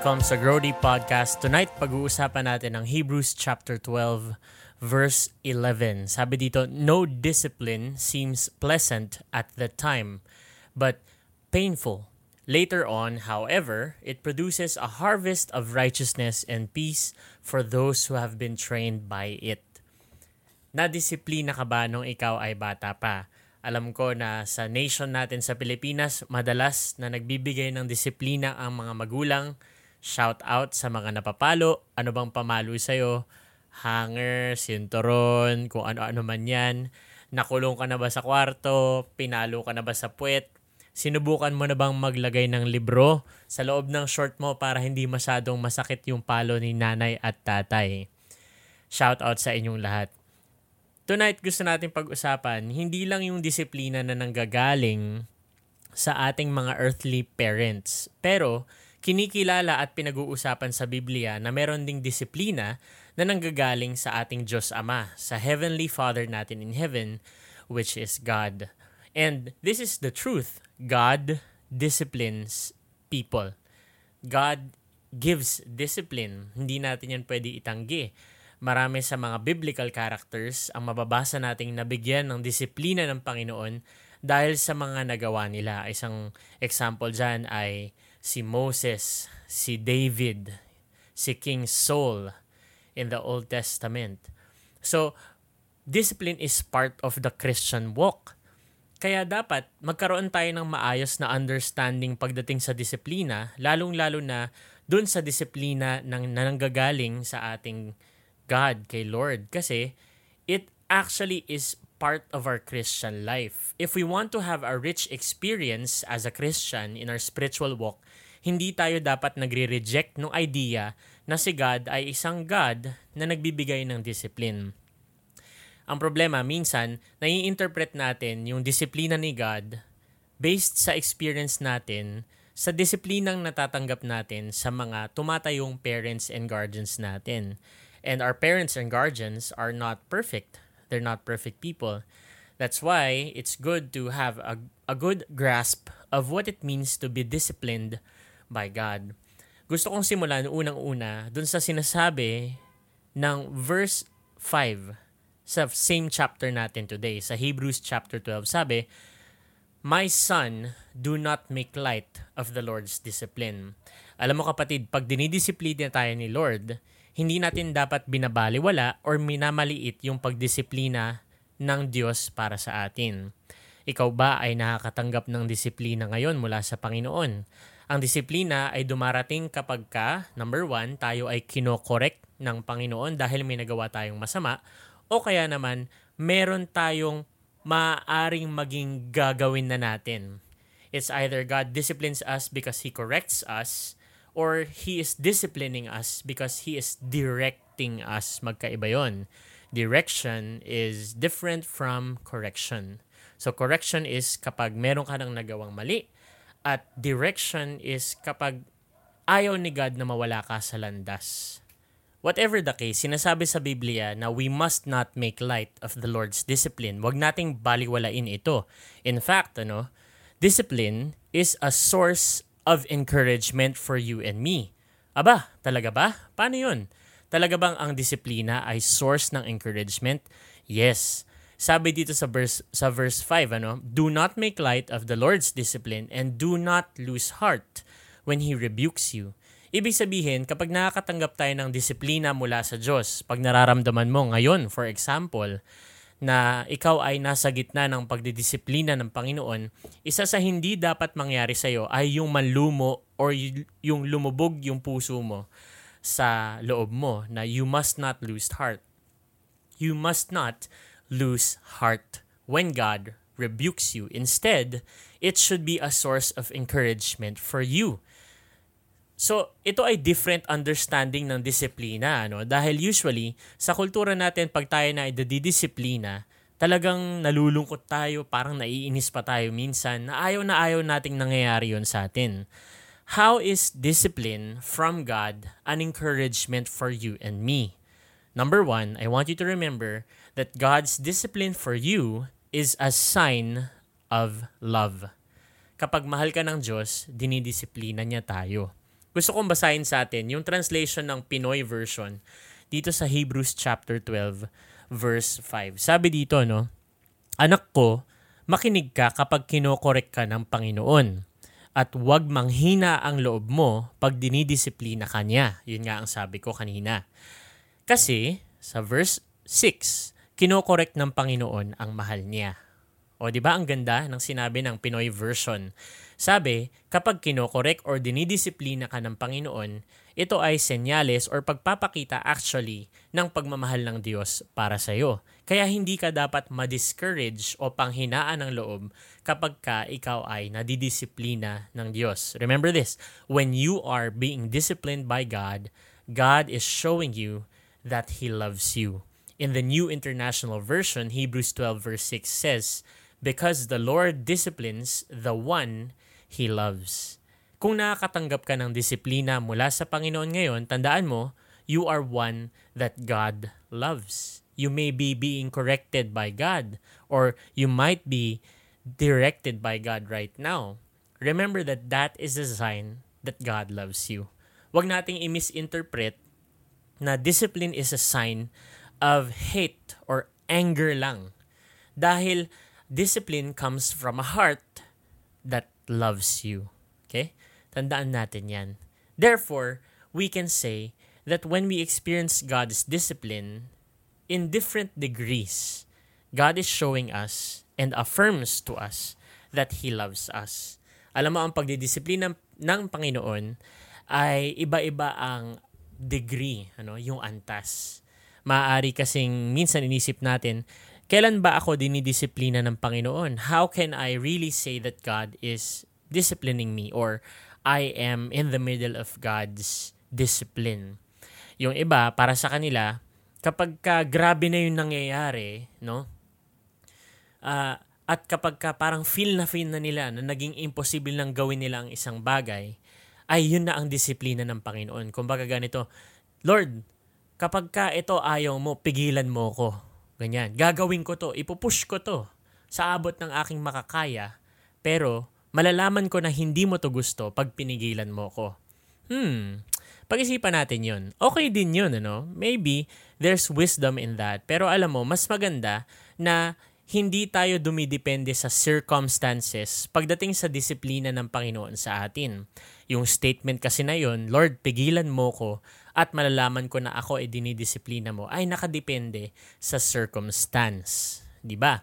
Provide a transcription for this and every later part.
welcome sa Grody Podcast. Tonight, pag-uusapan natin ang Hebrews chapter 12, verse 11. Sabi dito, No discipline seems pleasant at the time, but painful. Later on, however, it produces a harvest of righteousness and peace for those who have been trained by it. Nadisiplina ka ba nung ikaw ay bata pa? Alam ko na sa nation natin sa Pilipinas, madalas na nagbibigay ng disiplina ang mga magulang. Shout out sa mga napapalo. Ano bang pamalo sa'yo? Hanger, sinturon, kung ano-ano man yan. Nakulong ka na ba sa kwarto? Pinalo ka na ba sa puwet? Sinubukan mo na bang maglagay ng libro sa loob ng short mo para hindi masyadong masakit yung palo ni nanay at tatay? Shout out sa inyong lahat. Tonight, gusto natin pag-usapan, hindi lang yung disiplina na nanggagaling sa ating mga earthly parents, pero kinikilala at pinag-uusapan sa Biblia na meron ding disiplina na nanggagaling sa ating Diyos Ama, sa Heavenly Father natin in heaven, which is God. And this is the truth. God disciplines people. God gives discipline. Hindi natin yan pwede itanggi marami sa mga biblical characters ang mababasa nating nabigyan ng disiplina ng Panginoon dahil sa mga nagawa nila. Isang example dyan ay si Moses, si David, si King Saul in the Old Testament. So, discipline is part of the Christian walk. Kaya dapat magkaroon tayo ng maayos na understanding pagdating sa disiplina, lalong-lalo na dun sa disiplina ng nananggagaling sa ating God, kay Lord. Kasi it actually is part of our Christian life. If we want to have a rich experience as a Christian in our spiritual walk, hindi tayo dapat nagre-reject ng idea na si God ay isang God na nagbibigay ng discipline. Ang problema, minsan, nai-interpret natin yung disiplina ni God based sa experience natin sa disiplinang natatanggap natin sa mga tumatayong parents and guardians natin. And our parents and guardians are not perfect. They're not perfect people. That's why it's good to have a, a good grasp of what it means to be disciplined by God. Gusto kong simulan unang-una dun sa sinasabi ng verse 5 sa same chapter natin today, sa Hebrews chapter 12. Sabi, My son, do not make light of the Lord's discipline. Alam mo kapatid, pag dinidisiplina tayo ni Lord, hindi natin dapat binabaliwala or minamaliit yung pagdisiplina ng Diyos para sa atin. Ikaw ba ay nakakatanggap ng disiplina ngayon mula sa Panginoon? Ang disiplina ay dumarating kapag ka, number one, tayo ay kinokorek ng Panginoon dahil may nagawa tayong masama o kaya naman meron tayong maaaring maging gagawin na natin. It's either God disciplines us because He corrects us or He is disciplining us because He is directing us. Magkaiba yon. Direction is different from correction. So correction is kapag meron ka nang nagawang mali at direction is kapag ayaw ni God na mawala ka sa landas. Whatever the case, sinasabi sa Biblia na we must not make light of the Lord's discipline. Huwag nating baliwalain ito. In fact, ano, discipline is a source of encouragement for you and me. Aba, talaga ba? Paano yun? Talaga bang ang disiplina ay source ng encouragement? Yes. Sabi dito sa verse sa verse 5 ano, do not make light of the Lord's discipline and do not lose heart when he rebukes you. Ibig sabihin, kapag nakakatanggap tayo ng disiplina mula sa Diyos, pag nararamdaman mo ngayon, for example, na ikaw ay nasa gitna ng pagdidisiplina ng Panginoon, isa sa hindi dapat mangyari sa iyo ay yung manlumo or yung lumubog yung puso mo sa loob mo na you must not lose heart. You must not lose heart when God rebukes you. Instead, it should be a source of encouragement for you So, ito ay different understanding ng disiplina. Ano? Dahil usually, sa kultura natin, pag tayo na ididisiplina, talagang nalulungkot tayo, parang naiinis pa tayo minsan, na ayaw na ayaw nating nangyayari yon sa atin. How is discipline from God an encouragement for you and me? Number one, I want you to remember that God's discipline for you is a sign of love. Kapag mahal ka ng Diyos, dinidisiplina niya tayo. Gusto kong basahin sa atin yung translation ng Pinoy version dito sa Hebrews chapter 12 verse 5. Sabi dito, no, Anak ko, makinig ka kapag kinokorek ka ng Panginoon at huwag manghina ang loob mo pag dinidisiplina ka niya. Yun nga ang sabi ko kanina. Kasi sa verse 6, kinokorek ng Panginoon ang mahal niya. O di ba ang ganda ng sinabi ng Pinoy version? Sabi, kapag kinokorek or dinidisiplina ka ng Panginoon, ito ay senyales or pagpapakita actually ng pagmamahal ng Diyos para sa iyo. Kaya hindi ka dapat ma-discourage o panghinaan ng loob kapag ka ikaw ay nadidisiplina ng Diyos. Remember this, when you are being disciplined by God, God is showing you that He loves you. In the New International Version, Hebrews 12 verse 6 says, because the Lord disciplines the one He loves. Kung nakakatanggap ka ng disiplina mula sa Panginoon ngayon, tandaan mo, you are one that God loves. You may be being corrected by God or you might be directed by God right now. Remember that that is a sign that God loves you. Huwag nating i-misinterpret na discipline is a sign of hate or anger lang. Dahil discipline comes from a heart that loves you. Okay? Tandaan natin yan. Therefore, we can say that when we experience God's discipline in different degrees, God is showing us and affirms to us that He loves us. Alam mo, ang pagdidisiplina ng Panginoon ay iba-iba ang degree, ano, yung antas. Maaari kasing minsan inisip natin, Kailan ba ako dinidisiplina ng Panginoon? How can I really say that God is disciplining me or I am in the middle of God's discipline? Yung iba, para sa kanila, kapag ka grabe na yung nangyayari, no? Uh, at kapag ka parang feel na feel na nila na naging imposible nang gawin nila ang isang bagay, ay yun na ang disiplina ng Panginoon. Kumbaga ganito, Lord, kapag ka ito ayaw mo, pigilan mo ko Ganyan. Gagawin ko to. Ipupush ko to sa abot ng aking makakaya. Pero, malalaman ko na hindi mo to gusto pag pinigilan mo ko. Hmm, pag-isipan natin yun. Okay din yun, ano? Maybe, there's wisdom in that. Pero alam mo, mas maganda na hindi tayo dumidepende sa circumstances pagdating sa disiplina ng Panginoon sa atin. Yung statement kasi na yun, Lord, pigilan mo ko at malalaman ko na ako ay dinidisiplina mo ay nakadepende sa circumstance. Di ba?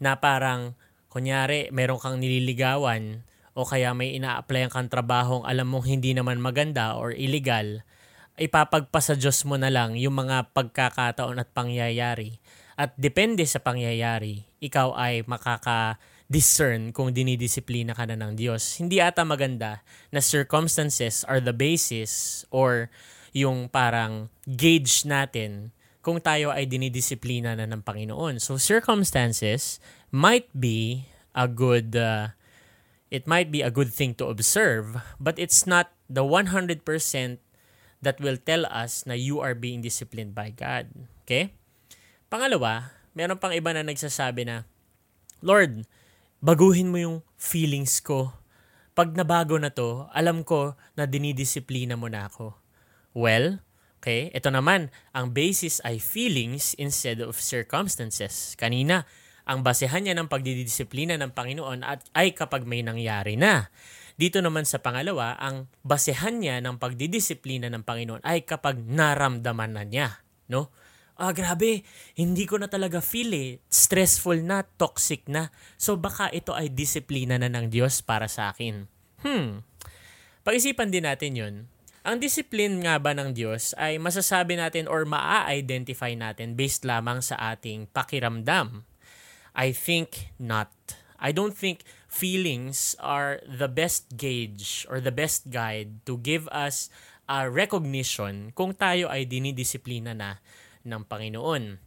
Na parang, kunyari, meron kang nililigawan o kaya may ina-applyan kang trabahong alam mong hindi naman maganda or illegal, ipapagpasa Diyos mo na lang yung mga pagkakataon at pangyayari. At depende sa pangyayari, ikaw ay makaka discern kung dinidisiplina ka na ng Diyos. Hindi ata maganda na circumstances are the basis or yung parang gauge natin kung tayo ay dinidisiplina na ng Panginoon. So circumstances might be a good uh, it might be a good thing to observe, but it's not the 100% that will tell us na you are being disciplined by God. Okay? Pangalawa, meron pang iba na nagsasabi na, Lord, baguhin mo yung feelings ko. Pag nabago na to, alam ko na dinidisiplina mo na ako. Well, okay, ito naman, ang basis ay feelings instead of circumstances. Kanina, ang basehan niya ng pagdidisiplina ng Panginoon at ay kapag may nangyari na. Dito naman sa pangalawa, ang basehan niya ng pagdidisiplina ng Panginoon ay kapag naramdaman na niya. No? Ah grabe, hindi ko na talaga feel eh. Stressful na, toxic na. So baka ito ay disiplina na ng Diyos para sa akin. Hmm. Pag-isipan din natin yun. Ang discipline nga ba ng Diyos ay masasabi natin or maa-identify natin based lamang sa ating pakiramdam? I think not. I don't think feelings are the best gauge or the best guide to give us a recognition kung tayo ay dinidisiplina na ng Panginoon.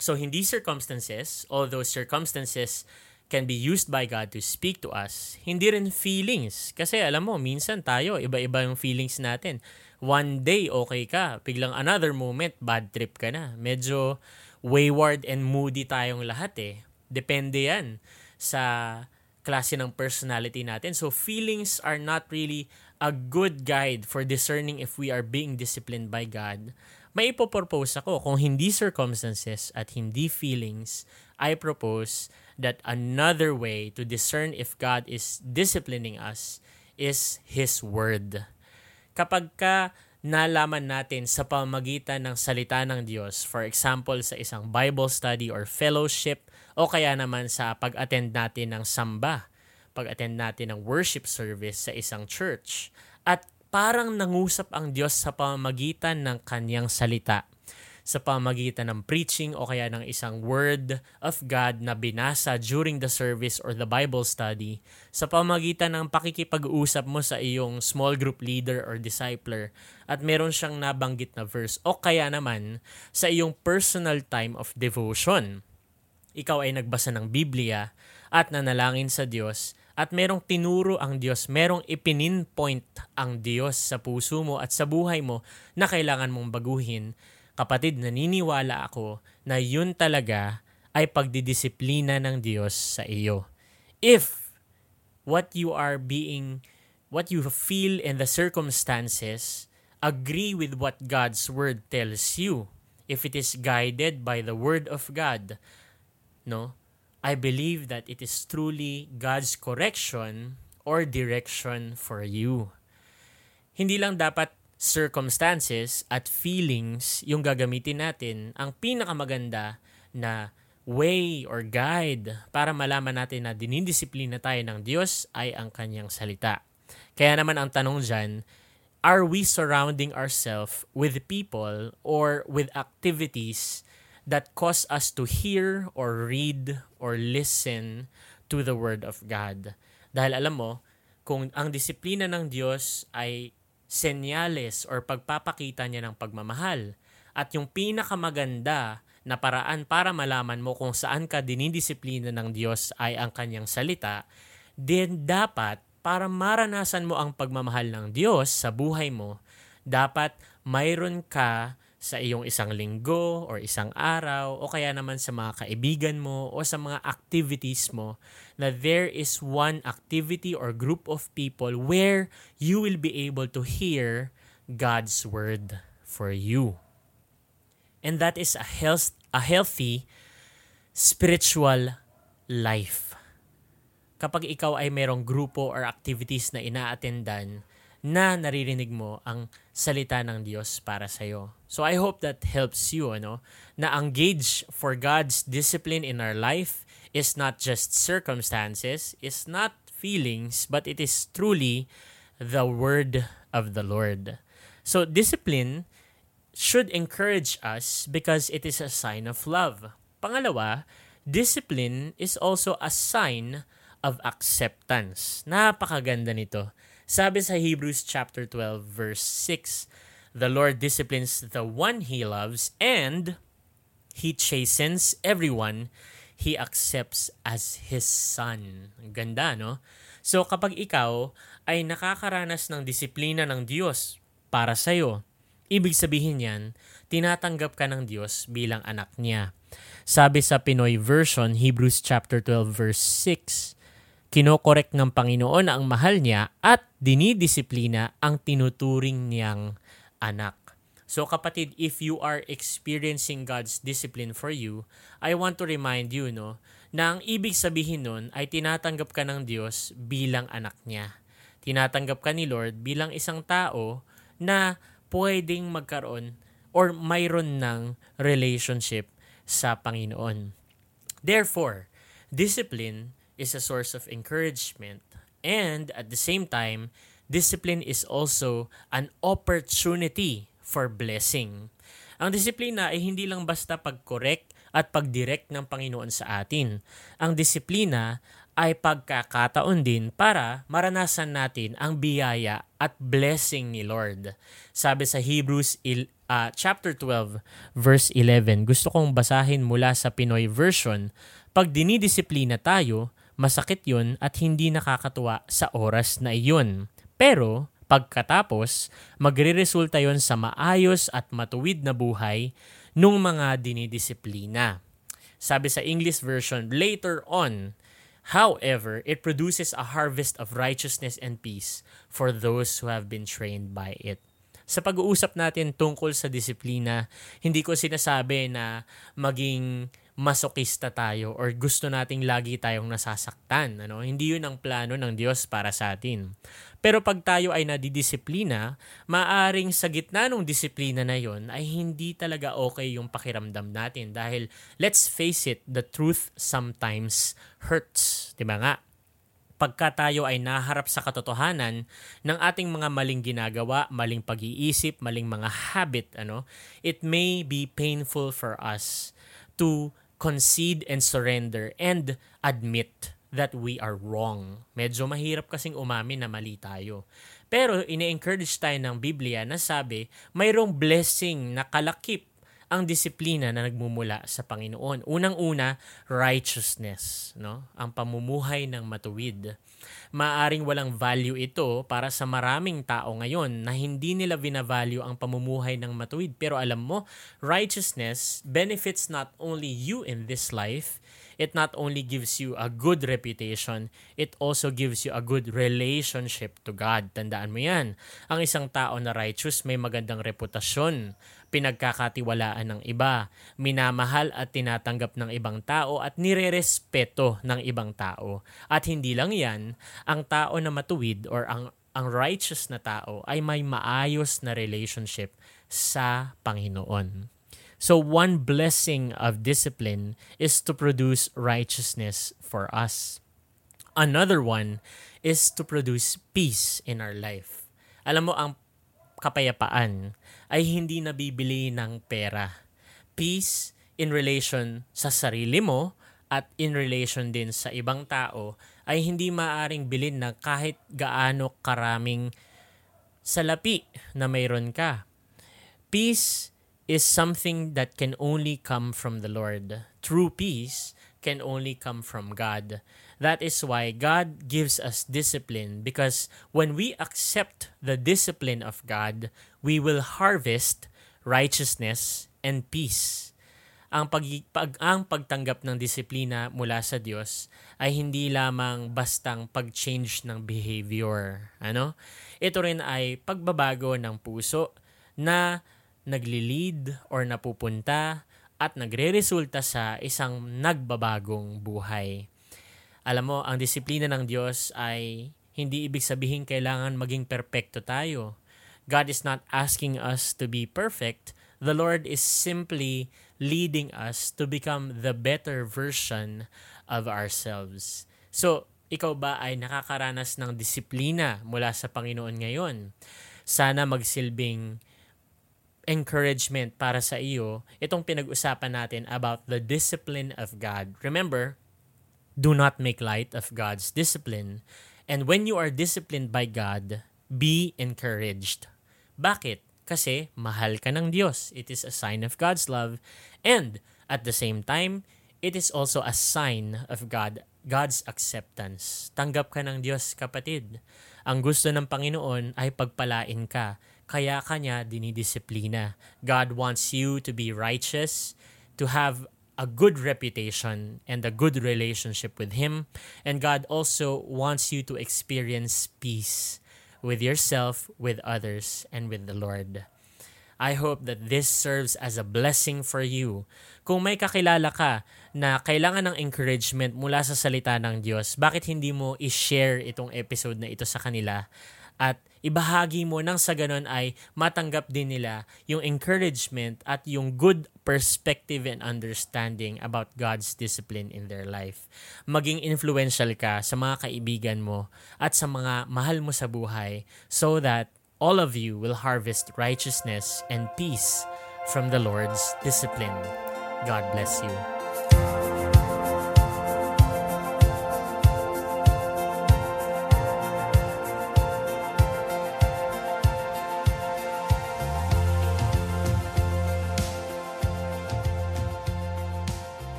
So, hindi circumstances, although circumstances can be used by God to speak to us, hindi rin feelings. Kasi alam mo, minsan tayo, iba-iba yung feelings natin. One day, okay ka. Biglang another moment, bad trip ka na. Medyo wayward and moody tayong lahat eh. Depende yan sa klase ng personality natin. So, feelings are not really a good guide for discerning if we are being disciplined by God, may ipopropose ako kung hindi circumstances at hindi feelings, I propose that another way to discern if God is disciplining us is His Word. Kapag ka nalaman natin sa pamagitan ng salita ng Diyos, for example sa isang Bible study or fellowship, o kaya naman sa pag-attend natin ng samba, pag-attend natin ng worship service sa isang church, at parang nangusap ang Diyos sa pamamagitan ng kanyang salita sa pamagitan ng preaching o kaya ng isang word of God na binasa during the service or the Bible study, sa pamagitan ng pakikipag-usap mo sa iyong small group leader or discipler at meron siyang nabanggit na verse o kaya naman sa iyong personal time of devotion. Ikaw ay nagbasa ng Biblia at nanalangin sa Diyos at merong tinuro ang Diyos, merong ipinin-point ang Diyos sa puso mo at sa buhay mo na kailangan mong baguhin, Kapatid, naniniwala ako na yun talaga ay pagdidisiplina ng Diyos sa iyo. If what you are being, what you feel in the circumstances agree with what God's word tells you, if it is guided by the word of God, no, I believe that it is truly God's correction or direction for you. Hindi lang dapat circumstances at feelings yung gagamitin natin, ang pinakamaganda na way or guide para malaman natin na dinidisiplina tayo ng Diyos ay ang kanyang salita. Kaya naman ang tanong dyan, are we surrounding ourselves with people or with activities that cause us to hear or read or listen to the Word of God? Dahil alam mo, kung ang disiplina ng Diyos ay senyales or pagpapakita niya ng pagmamahal. At yung pinakamaganda na paraan para malaman mo kung saan ka dinidisiplina ng Diyos ay ang kanyang salita, then dapat para maranasan mo ang pagmamahal ng Diyos sa buhay mo, dapat mayroon ka sa iyong isang linggo or isang araw o kaya naman sa mga kaibigan mo o sa mga activities mo na there is one activity or group of people where you will be able to hear God's word for you. And that is a health a healthy spiritual life. Kapag ikaw ay merong grupo or activities na ina-attendan na naririnig mo ang salita ng Diyos para sa iyo. So I hope that helps you ano na ang gauge for God's discipline in our life is not just circumstances, is not feelings, but it is truly the word of the Lord. So discipline should encourage us because it is a sign of love. Pangalawa, discipline is also a sign of acceptance. Napakaganda nito. Sabi sa Hebrews chapter 12 verse 6, the Lord disciplines the one he loves and he chastens everyone he accepts as his son. Ganda, no? So kapag ikaw ay nakakaranas ng disiplina ng Diyos para sa iyo, ibig sabihin niyan, tinatanggap ka ng Diyos bilang anak niya. Sabi sa Pinoy version, Hebrews chapter 12 verse 6, Kinokorek ng Panginoon ang mahal niya at dinidisiplina ang tinuturing niyang anak. So kapatid, if you are experiencing God's discipline for you, I want to remind you no, na ang ibig sabihin nun ay tinatanggap ka ng Diyos bilang anak niya. Tinatanggap ka ni Lord bilang isang tao na pwedeng magkaroon or mayroon ng relationship sa Panginoon. Therefore, discipline is a source of encouragement and at the same time, discipline is also an opportunity for blessing. Ang disiplina ay hindi lang basta pag-correct at pag-direct ng Panginoon sa atin. Ang disiplina ay pagkakataon din para maranasan natin ang biyaya at blessing ni Lord. Sabi sa Hebrews il, uh, chapter 12 verse 11, gusto kong basahin mula sa Pinoy version, pag dinidisiplina tayo, masakit yun at hindi nakakatuwa sa oras na iyon. Pero, pagkatapos, magre-resulta yon sa maayos at matuwid na buhay nung mga dinidisiplina. Sabi sa English version, later on, However, it produces a harvest of righteousness and peace for those who have been trained by it. Sa pag-uusap natin tungkol sa disiplina, hindi ko sinasabi na maging masokista tayo or gusto nating lagi tayong nasasaktan. Ano? Hindi yun ang plano ng Diyos para sa atin. Pero pag tayo ay nadidisiplina, maaring sa gitna ng disiplina na yon ay hindi talaga okay yung pakiramdam natin dahil let's face it, the truth sometimes hurts. Diba nga? pagka tayo ay naharap sa katotohanan ng ating mga maling ginagawa, maling pag-iisip, maling mga habit, ano, it may be painful for us to concede and surrender and admit that we are wrong. Medyo mahirap kasing umamin na mali tayo. Pero ine-encourage tayo ng Biblia na sabi, mayroong blessing na kalakip ang disiplina na nagmumula sa Panginoon. Unang-una, righteousness, no? Ang pamumuhay ng matuwid. Maaring walang value ito para sa maraming tao ngayon na hindi nila binavalue ang pamumuhay ng matuwid. Pero alam mo, righteousness benefits not only you in this life, it not only gives you a good reputation, it also gives you a good relationship to God. Tandaan mo yan. Ang isang tao na righteous may magandang reputasyon pinagkakatiwalaan ng iba, minamahal at tinatanggap ng ibang tao at nirerespeto ng ibang tao. At hindi lang yan, ang tao na matuwid or ang ang righteous na tao ay may maayos na relationship sa Panginoon. So one blessing of discipline is to produce righteousness for us. Another one is to produce peace in our life. Alam mo, ang kapayapaan ay hindi nabibili ng pera. Peace in relation sa sarili mo at in relation din sa ibang tao ay hindi maaring bilhin na kahit gaano karaming salapi na mayroon ka. Peace is something that can only come from the Lord. True peace can only come from God. That is why God gives us discipline because when we accept the discipline of God, we will harvest righteousness and peace. Ang pag, pag ang pagtanggap ng disiplina mula sa Diyos ay hindi lamang bastang pag-change ng behavior. Ano? Ito rin ay pagbabago ng puso na nagli-lead or napupunta at nagre-resulta sa isang nagbabagong buhay. Alam mo, ang disiplina ng Diyos ay hindi ibig sabihin kailangan maging perpekto tayo. God is not asking us to be perfect. The Lord is simply leading us to become the better version of ourselves. So, ikaw ba ay nakakaranas ng disiplina mula sa Panginoon ngayon? Sana magsilbing encouragement para sa iyo itong pinag-usapan natin about the discipline of God. Remember, Do not make light of God's discipline. And when you are disciplined by God, be encouraged. Bakit? Kasi mahal ka ng Diyos. It is a sign of God's love. And at the same time, it is also a sign of God, God's acceptance. Tanggap ka ng Diyos, kapatid. Ang gusto ng Panginoon ay pagpalain ka. Kaya kanya dinidisiplina. God wants you to be righteous, to have a good reputation and a good relationship with Him. And God also wants you to experience peace with yourself, with others, and with the Lord. I hope that this serves as a blessing for you. Kung may kakilala ka na kailangan ng encouragement mula sa salita ng Diyos, bakit hindi mo i-share itong episode na ito sa kanila at ibahagi mo nang sa ganun ay matanggap din nila yung encouragement at yung good perspective and understanding about God's discipline in their life. Maging influential ka sa mga kaibigan mo at sa mga mahal mo sa buhay so that all of you will harvest righteousness and peace from the Lord's discipline. God bless you.